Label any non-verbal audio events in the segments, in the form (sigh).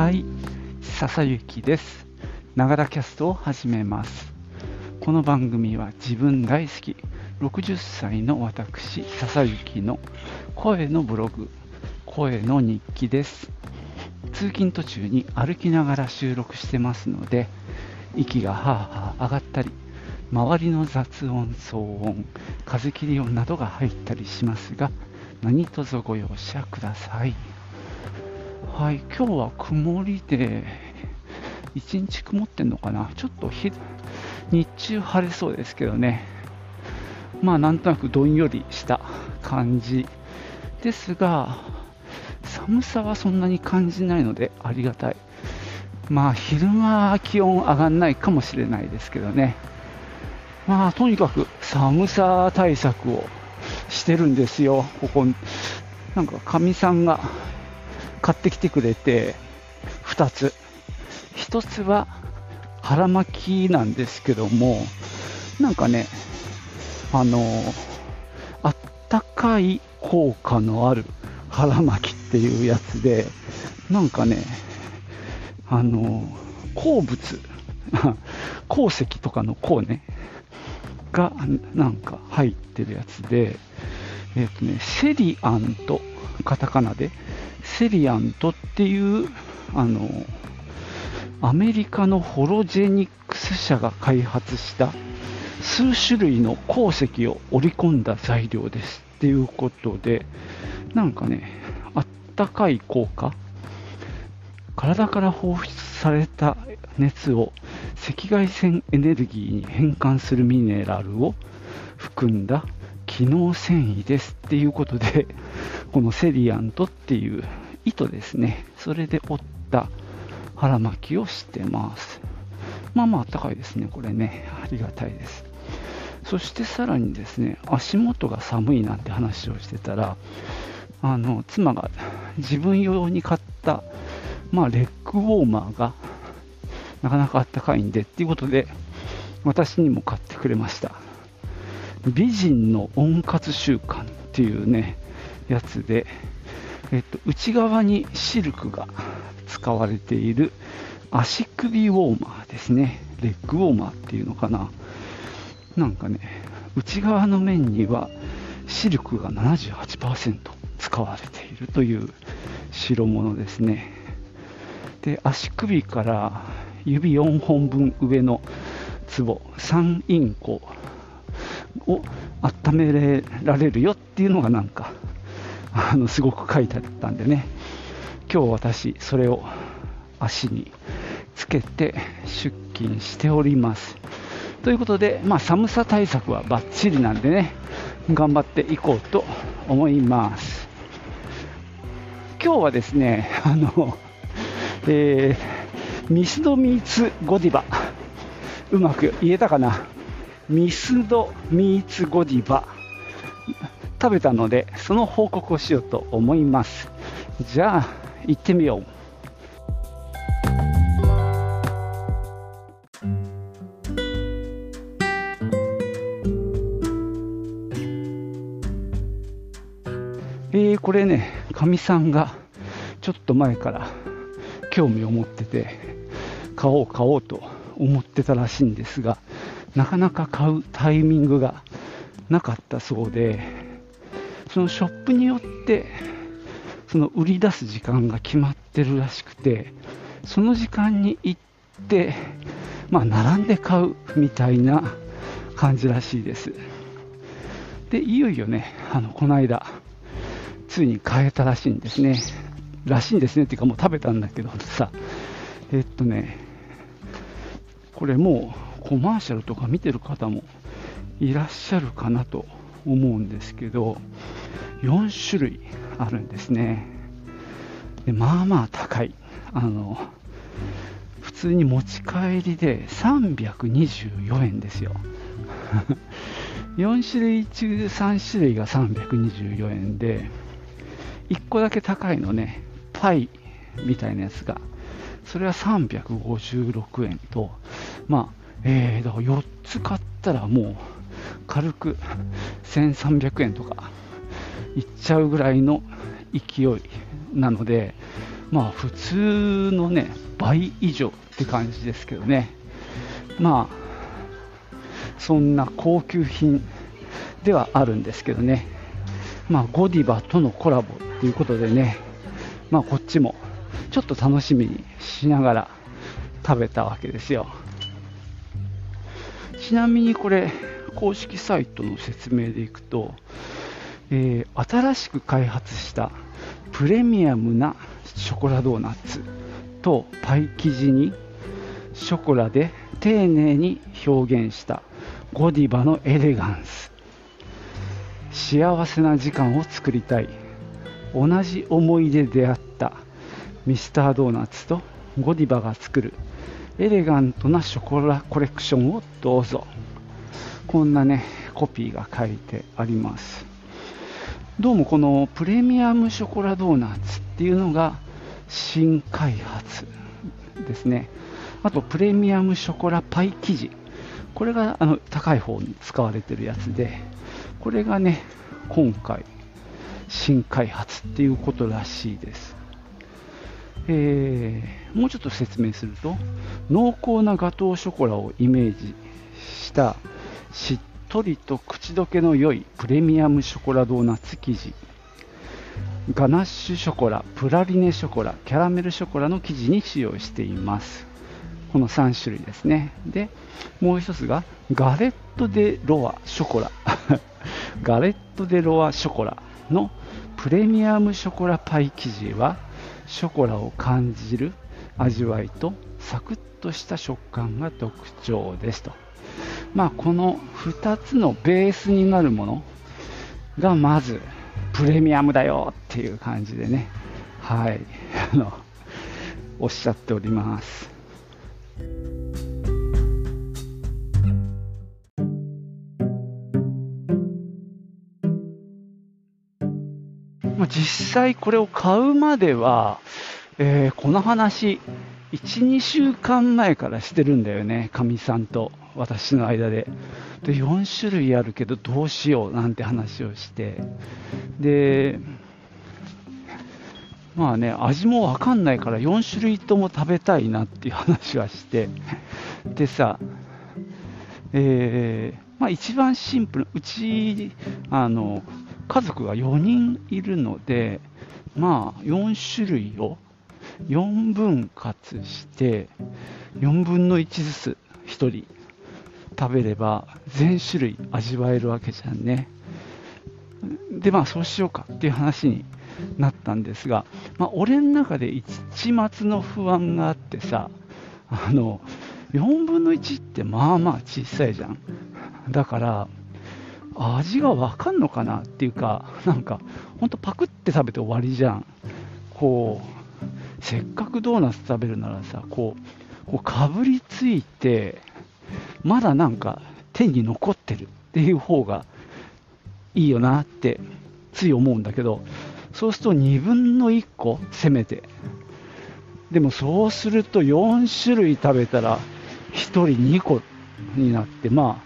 はい、笹雪です。ながらキャストを始めます。この番組は自分大好き60歳の私、笹雪の声のブログ、声の日記です。通勤途中に歩きながら収録してますので、息がはあはあ上がったり、周りの雑音、騒音、風切り音などが入ったりしますが、何卒ご容赦ください。はい、今日は曇りで、一日曇ってんのかな、ちょっと日中晴れそうですけどね、まあなんとなくどんよりした感じですが、寒さはそんなに感じないのでありがたい。まあ昼間は気温上がんないかもしれないですけどね。まあとにかく寒さ対策をしてるんですよ、ここ。なんかかみさんが買ってきてくれて2つ。1つは腹巻きなんですけども、なんかね、あの、あったかい効果のある腹巻きっていうやつで、なんかね、あの、鉱物、(laughs) 鉱石とかの鉱ね、がなんか入ってるやつで、えっ、とね、セリアント、カタカナで、セリアントっていう、あの、アメリカのホロジェニックス社が開発した数種類の鉱石を織り込んだ材料ですっていうことで、なんかね、あったかい効果、体から放出された熱を赤外線エネルギーに変換するミネラルを含んだ機能繊維ですっていうことで、このセリアントっていう糸ですね、それで織った腹巻きをしてます。まあまああったかいですね、これね、ありがたいです。そしてさらにですね、足元が寒いなんて話をしてたら、あの妻が自分用に買った、まあ、レッグウォーマーがなかなかあったかいんでっていうことで、私にも買ってくれました。美人の温活習慣っていうね、やつで、えっと、内側にシルクが使われている足首ウォーマーですね。レッグウォーマーっていうのかな。なんかね、内側の面にはシルクが78%使われているという代物ですね。で、足首から指4本分上のツボ、3インコを温められるよっていうのがなんか、あのすごく書いてあったんでね、今日私、それを足につけて出勤しております。ということで、まあ、寒さ対策はバッチリなんでね、頑張っていこうと思います。今日はですね、あの、えー、ミスドミーツゴディバ、うまく言えたかな？ミスドミーツゴディバ、食べたので、その報告をしようと思います。じゃあ、行ってみよう。えー、これね、かみさんがちょっと前から興味を持ってて、買おう買おうと思ってたらしいんですが、なかなか買うタイミングがなかったそうで、そのショップによって、その売り出す時間が決まってるらしくて、その時間に行って、まあ、並んで買うみたいな感じらしいです。で、いよいよね、あのこの間、ついに買えたらしいんですね。らしいんですねっていうかもう食べたんだけどさ、えっとね、これもうコマーシャルとか見てる方もいらっしゃるかなと思うんですけど、4種類あるんですね。でまあまあ高い。あの、普通に持ち帰りで324円ですよ。(laughs) 4種類中3種類が324円で、1個だけ高いのね、パイみたいなやつが、それは356円と、まあ、えー、だから4つ買ったらもう軽く1300円とかいっちゃうぐらいの勢いなので、まあ普通のね倍以上って感じですけどね。まあそんな高級品ではあるんですけどね。まあゴディバとのコラボということでね。まあこっちもちょっと楽しみにしながら食べたわけですよ。ちなみにこれ公式サイトの説明でいくと、えー、新しく開発したプレミアムなショコラドーナツとパイ生地にショコラで丁寧に表現したゴディバのエレガンス。幸せな時間を作りたい。同じ思い出であったミスタードーナツとゴディバが作るエレガントなショコラコレクションをどうぞ。こんなねコピーが書いてあります。どうもこのプレミアムショコラドーナツっていうのが新開発ですね。あとプレミアムショコラパイ生地。これがあの高い方に使われてるやつでこれがね今回新開発っていうことらしいです、えー、もうちょっと説明すると濃厚なガトーショコラをイメージしたしっとりと口どけの良いプレミアムショコラドーナツ生地ガナッシュショコラ、プラリネショコラ、キャラメルショコラの生地に使用しています。この3種類ですね。で、もう一つがガレット・デ・ロア・ショコラ。(laughs) ガレット・デ・ロア・ショコラのプレミアムショコラパイ生地はショコラを感じる味わいとサクッとした食感が特徴ですと。まあ、この2つのベースになるものがまずプレミアムだよっていう感じでね、はい、(laughs) あのおっしゃっております。まあ、実際これを買うまでは、えー、この話、1、2週間前からしてるんだよね、かみさんと。私の間で。で、4種類あるけどどうしようなんて話をして、で、まあね、味もわかんないから4種類とも食べたいなっていう話はして、でさ、えー、まあ一番シンプル、うち、あの、家族が4人いるので、まあ、4種類を4分割して、4分の1ずつ1人食べれば全種類味わえるわけじゃんね。で、まあそうしようかっていう話になったんですが、まあ俺の中で一末の不安があってさ、あの、4分の1ってまあまあ小さいじゃん。だから、味がわかんのかなっていうか、なんか、ほんとパクって食べて終わりじゃん。こう、せっかくドーナツ食べるならさ、こう、こうかぶりついて、まだなんか手に残ってるっていう方がいいよなってつい思うんだけど、そうすると2分の1個、せめて。でもそうすると4種類食べたら1人2個になって、ま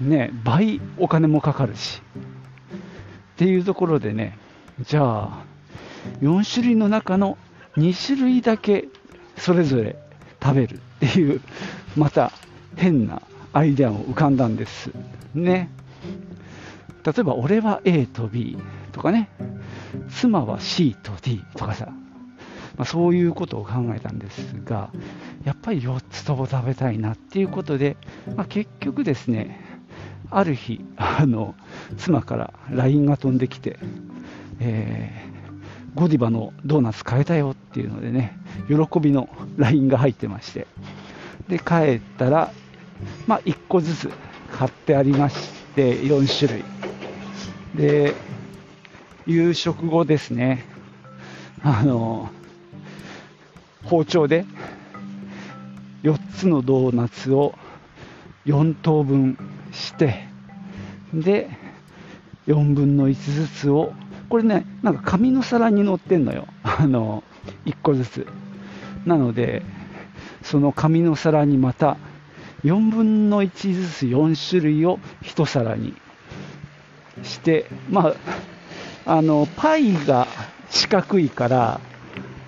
あ、ね、倍お金もかかるし。っていうところでね、じゃあ、4種類の中の2種類だけそれぞれ食べるっていう、また変なアイデアも浮かんだんです。ね。例えば、俺は A と B とかね、妻は C と D とかさ、まあ、そういうことを考えたんですが、やっぱり4つとも食べたいなっていうことで、まあ、結局ですね、ある日、あの妻から LINE が飛んできて、えー、ゴディバのドーナツ買えたよっていうのでね、喜びの LINE が入ってまして、で、帰ったら、まあ、1個ずつ買ってありまして、4種類。で、夕食後ですね、あの、包丁で4つのドーナツを4等分してで4分の1ずつをこれねなんか紙の皿に乗ってんのよ。あの1個ずつ。なのでその紙の皿にまた4分の1ずつ4種類を1皿にしてまああのパイが四角いから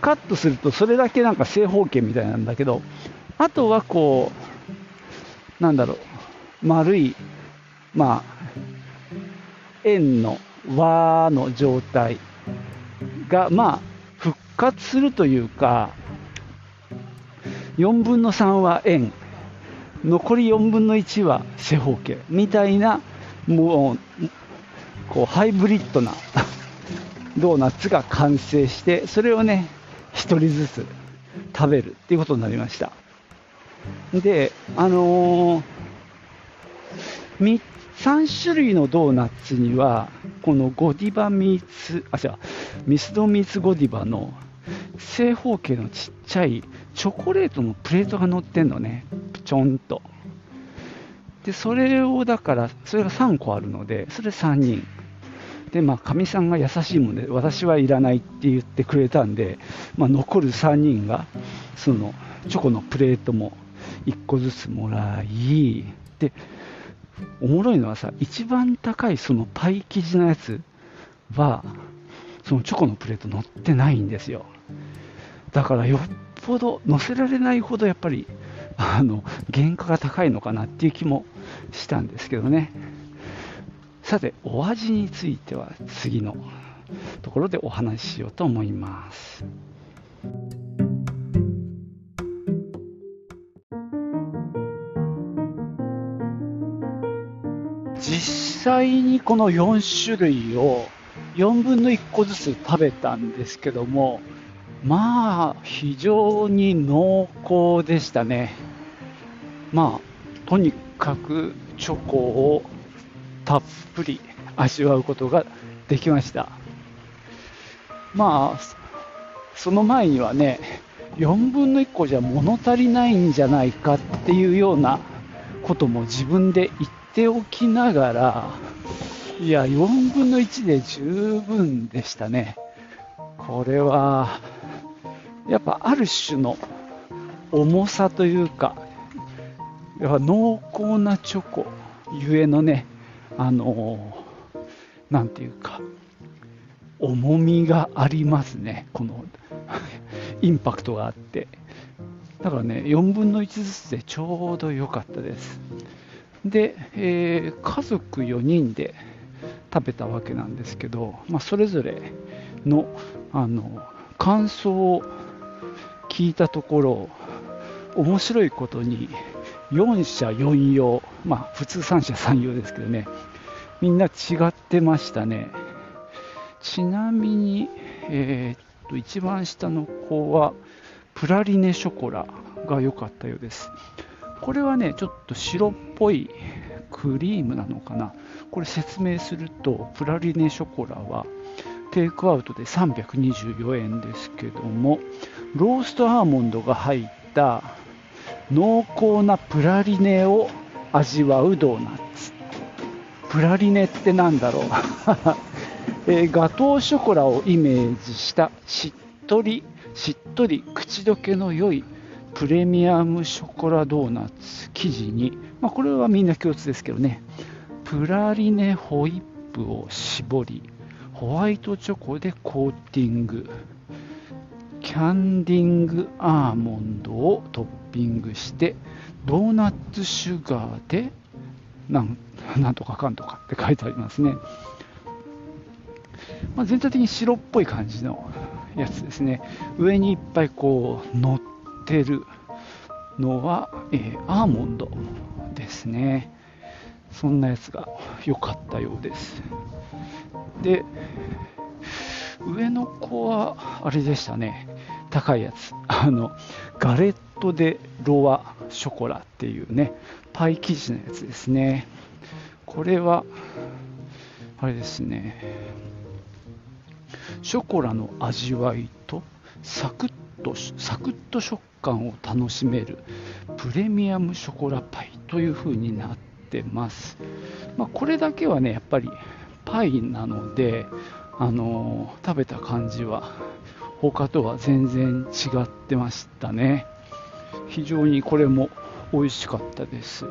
カットするとそれだけなんか正方形みたいなんだけど、あとはこう、なんだろう、丸い、まあ、円の輪の状態が、まあ、復活するというか、4分の3は円、残り4分の1は正方形みたいな、もう、こうハイブリッドな (laughs) ドーナツが完成して、それをね、1人ずつ食べるっていうことになりました。で、あのー、3種類のドーナツには、このゴディバミーツ、あ、違う、ミスドミーツゴディバの正方形のちっちゃいチョコレートのプレートが乗ってんのね、ちょんと。で、それをだから、それが3個あるので、それ3人。で、まあ、かみさんが優しいもんで、私はいらないって言ってくれたんで、まあ、残る3人が、その、チョコのプレートも1個ずつもらい、で、おもろいのはさ、一番高いそのパイ生地のやつは、そのチョコのプレート乗ってないんですよ。だからよっぽど乗せられないほどやっぱりあの原価が高いのかなっていう気もしたんですけどね。さて、お味については次のところでお話ししようと思います。実際にこの4種類を4分の1個ずつ食べたんですけども、まあ、非常に濃厚でしたね。まあ、とにかくチョコをたっぷり味わうことができました。まあ、その前にはね、4分の1個じゃ物足りないんじゃないかっていうようなことも自分で言っておきながら、いや、4分の1で十分でしたね。これは、やっぱある種の重さというか、やっぱ濃厚なチョコゆえのね、あのなんていうか、重みがありますね、この (laughs) インパクトがあって。だからね、4分の1ずつでちょうど良かったです。で、えー、家族4人で食べたわけなんですけど、まあ、それぞれのあの感想を聞いたところ、面白いことに4社4用、まあ普通3社3用ですけどね、みんな違ってましたね。ちなみに、えー、っと、一番下の子は、プラリネショコラが良かったようです。これはね、ちょっと白っぽいクリームなのかな。これ説明すると、プラリネショコラは、テイクアウトで324円ですけども、ローストアーモンドが入った濃厚なプラリネを味わうドーナツ。プラリネって何だろう、(laughs) えー、ガトーショコラをイメージしたしっとり、しっとり口どけの良いプレミアムショコラドーナツ生地に、まあ、これはみんな共通ですけどね、プラリネホイップを絞り、ホワイトチョコでコーティング。キャンディングアーモンドをトッピングしてドーナツシュガーでなん (laughs) なんとかかんとかって書いてありますね、まあ、全体的に白っぽい感じのやつですね。上にいっぱいこう乗ってるのは、えー、アーモンドですね。そんなやつが良かったようです。で上の子はあれでしたね。高いやつ。あのガレット・デ・ロワ・ショコラっていうねパイ生地のやつですね。これはあれですね。ショコラの味わいとサクッとサクッと食感を楽しめるプレミアムショコラパイという風になってます、まあ、これだけはねやっぱりパイなのであの食べた感じは他とは全然違ってましたね。非常にこれも美味しかったです。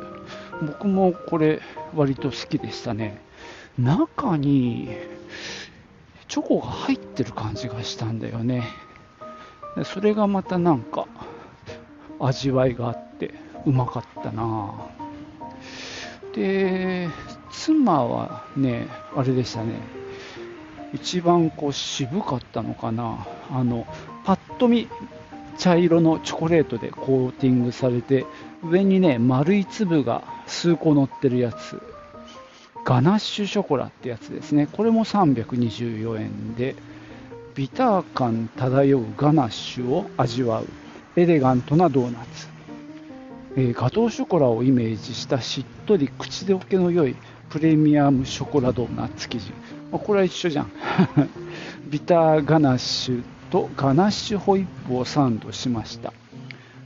僕もこれ割と好きでしたね。中にチョコが入ってる感じがしたんだよね。それがまたなんか味わいがあってうまかったなで妻はねあれでしたね。一番こう渋かったのかな。あのパッと見茶色のチョコレートでコーティングされて上にね丸い粒が数個乗ってるやつ。ガナッシュショコラってやつですね。これも324円でビター感漂うガナッシュを味わう。エレガントなドーナツ、えー、ガトーショコラをイメージしたしっとり口どけの良いプレミアムショコラドーナツ生地、まあ、これは一緒じゃん。(laughs) ビターガナッシュとガナッシュホイップをサンドしました。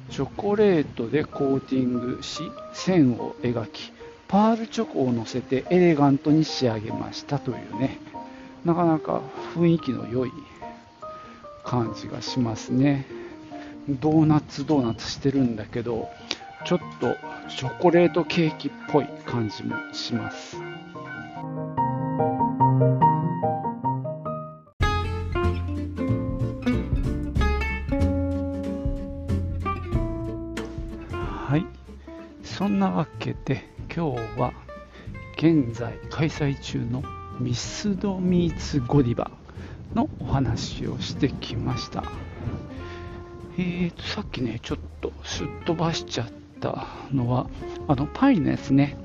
チョコレートでコーティングし線を描きパールチョコを乗せてエレガントに仕上げましたというね。なかなか雰囲気の良い感じがしますね。ドーナツドーナツしてるんだけど。ちょっとチョコレートケーキっぽい感じもします。はい。そんなわけで今日は現在開催中のミスドミーツゴディバのお話をしてきました。えーとさっきねちょっとすっ飛ばしちゃってたのはあのパイのやつね。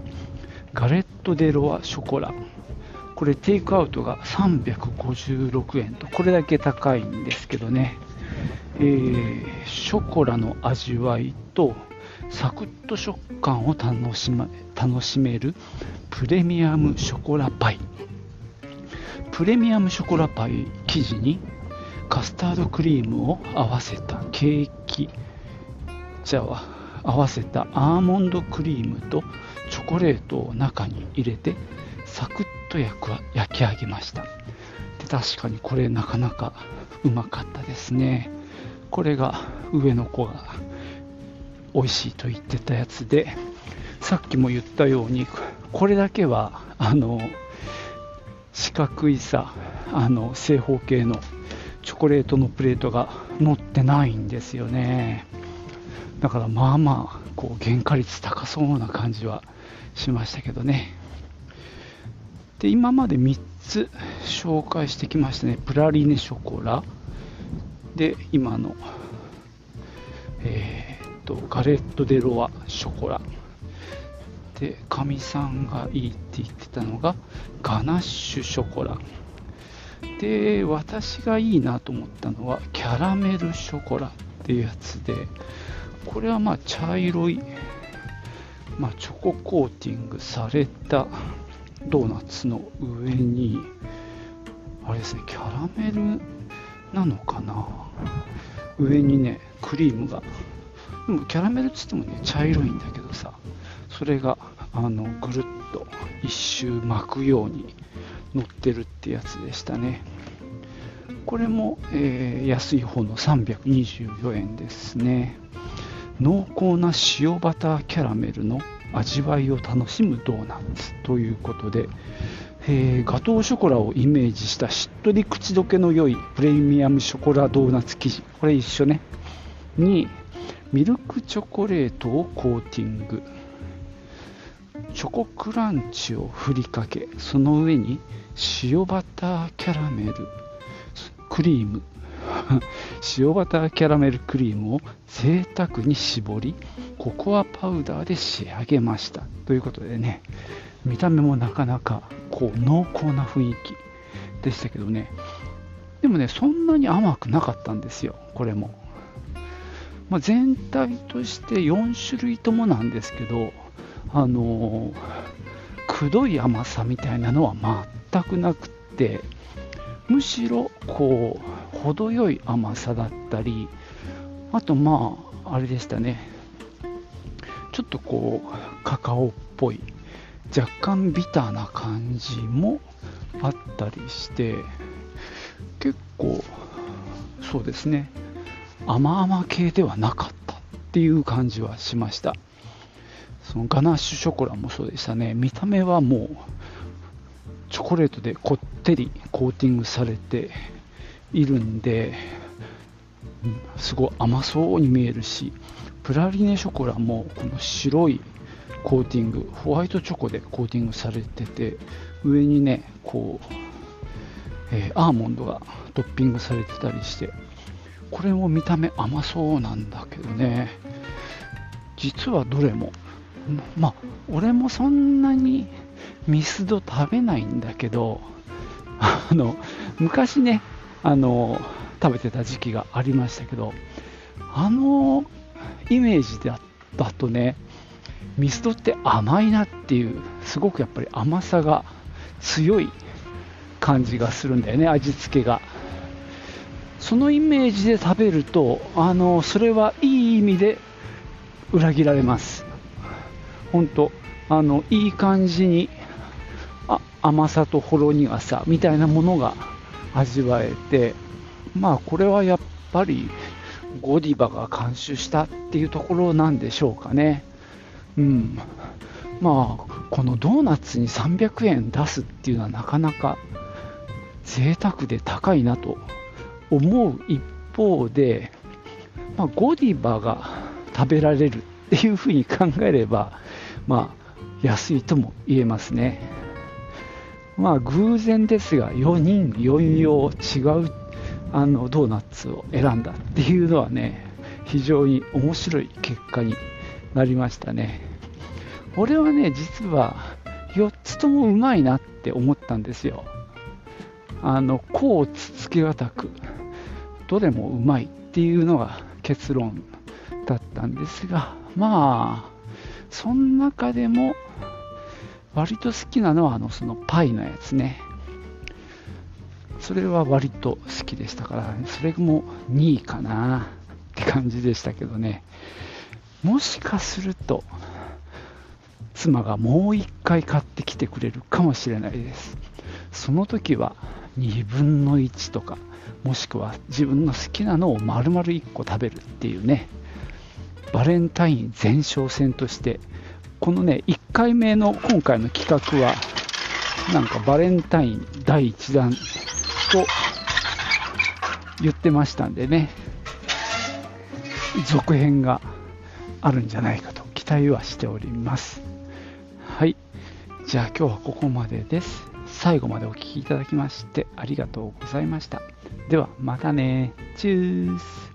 ガレット・デ・ロワ・ショコラ。これテイクアウトが356円と。これだけ高いんですけどね、えー、ショコラの味わいとサクッと食感を楽し,、ま、楽しめるプレミアムショコラパイ。プレミアムショコラパイ生地にカスタードクリームを合わせたケーキ。じゃあ合わせたアーモンドクリームとチョコレートを中に入れてサクッと焼く焼き上げました。で確かにこれなかなかうまかったですね。これが上の子が美味しいと言ってたやつでさっきも言ったようにこれだけはあの四角いさあの正方形のチョコレートのプレートが乗ってないんですよね。だからまあまあこう原価率高そうな感じはしましたけどね。で今まで3つ紹介してきましたね。プラリネショコラ。で今のえーとガレット・デ・ロワショコラ。でかみさんがいいって言ってたのがガナッシュショコラ。で私がいいなと思ったのはキャラメルショコラっていうやつで。これはまあ茶色い、まあ、チョココーティングされたドーナツの上にあれですねキャラメルなのかな？上にねクリームが。でもキャラメルっつってもね茶色いんだけどさそれがあのぐるっと一周巻くように乗ってるってやつでしたね。これも、えー、安い方の324円ですね。濃厚な塩バターキャラメルの味わいを楽しむドーナツということで、えー、ガトーショコラをイメージしたしっとり口どけの良いプレミアムショコラドーナツ生地これ一緒ね。にミルクチョコレートをコーティング。チョコクランチをふりかけその上に塩バターキャラメルクリーム。(laughs) 塩バターキャラメルクリームを贅沢に絞りココアパウダーで仕上げました。ということでね見た目もなかなかこう濃厚な雰囲気でしたけどね。でもねそんなに甘くなかったんですよ。これも。まあ、全体として4種類ともなんですけど、あのくどい甘さみたいなのは全くなくってむしろこう程よい甘さだったりあとまああれでしたね。ちょっとこうカカオっぽい若干ビターな感じもあったりして結構そうですね。甘々系ではなかったっていう感じはしました。そのガナッシュショコラもそうでしたね。見た目はもうチョコレートでこってりコーティングされているんですごい甘そうに見えるしプラリネショコラもこの白いコーティングホワイトチョコでコーティングされてて上にねこう、えー、アーモンドがトッピングされてたりしてこれも見た目甘そうなんだけどね。実はどれもまあ俺もそんなにミスド食べないんだけどあの昔ねあの食べてた時期がありましたけどあのイメージだとねミスドって甘いなっていうすごくやっぱり甘さが強い感じがするんだよね味付けが。そのイメージで食べるとあのそれはいい意味で裏切られます。本当あのいい感じにあ甘さとほろ苦さみたいなものが味わえてまあこれはやっぱりゴディバが監修したっていうところなんでしょうかねうんまあこのドーナツに300円出すっていうのはなかなか贅沢で高いなと思う一方で、まあ、ゴディバが食べられるっていうふうに考えれば、まあ、安いとも言えますね。まあ、偶然ですが、4人4用違うあのドーナツを選んだっていうのはね、非常に面白い結果になりましたね。俺はね、実は4つともうまいなって思ったんですよ。あの、甲つつけがたく、どれもうまいっていうのが結論だったんですが、まあ、その中でも割と好きなのはあのそのパイのやつね。それは割と好きでしたから、それも2位かなって感じでしたけどね。もしかすると、妻がもう1回買ってきてくれるかもしれないです。その時は2分の1とか、もしくは自分の好きなのを丸々1個食べるっていうね、バレンタイン前哨戦として、このね、1回目の今回の企画は、なんかバレンタイン第1弾と言ってましたんでね、続編があるんじゃないかと期待はしております。はい。じゃあ今日はここまでです。最後までお聴きいただきましてありがとうございました。ではまたね。チュース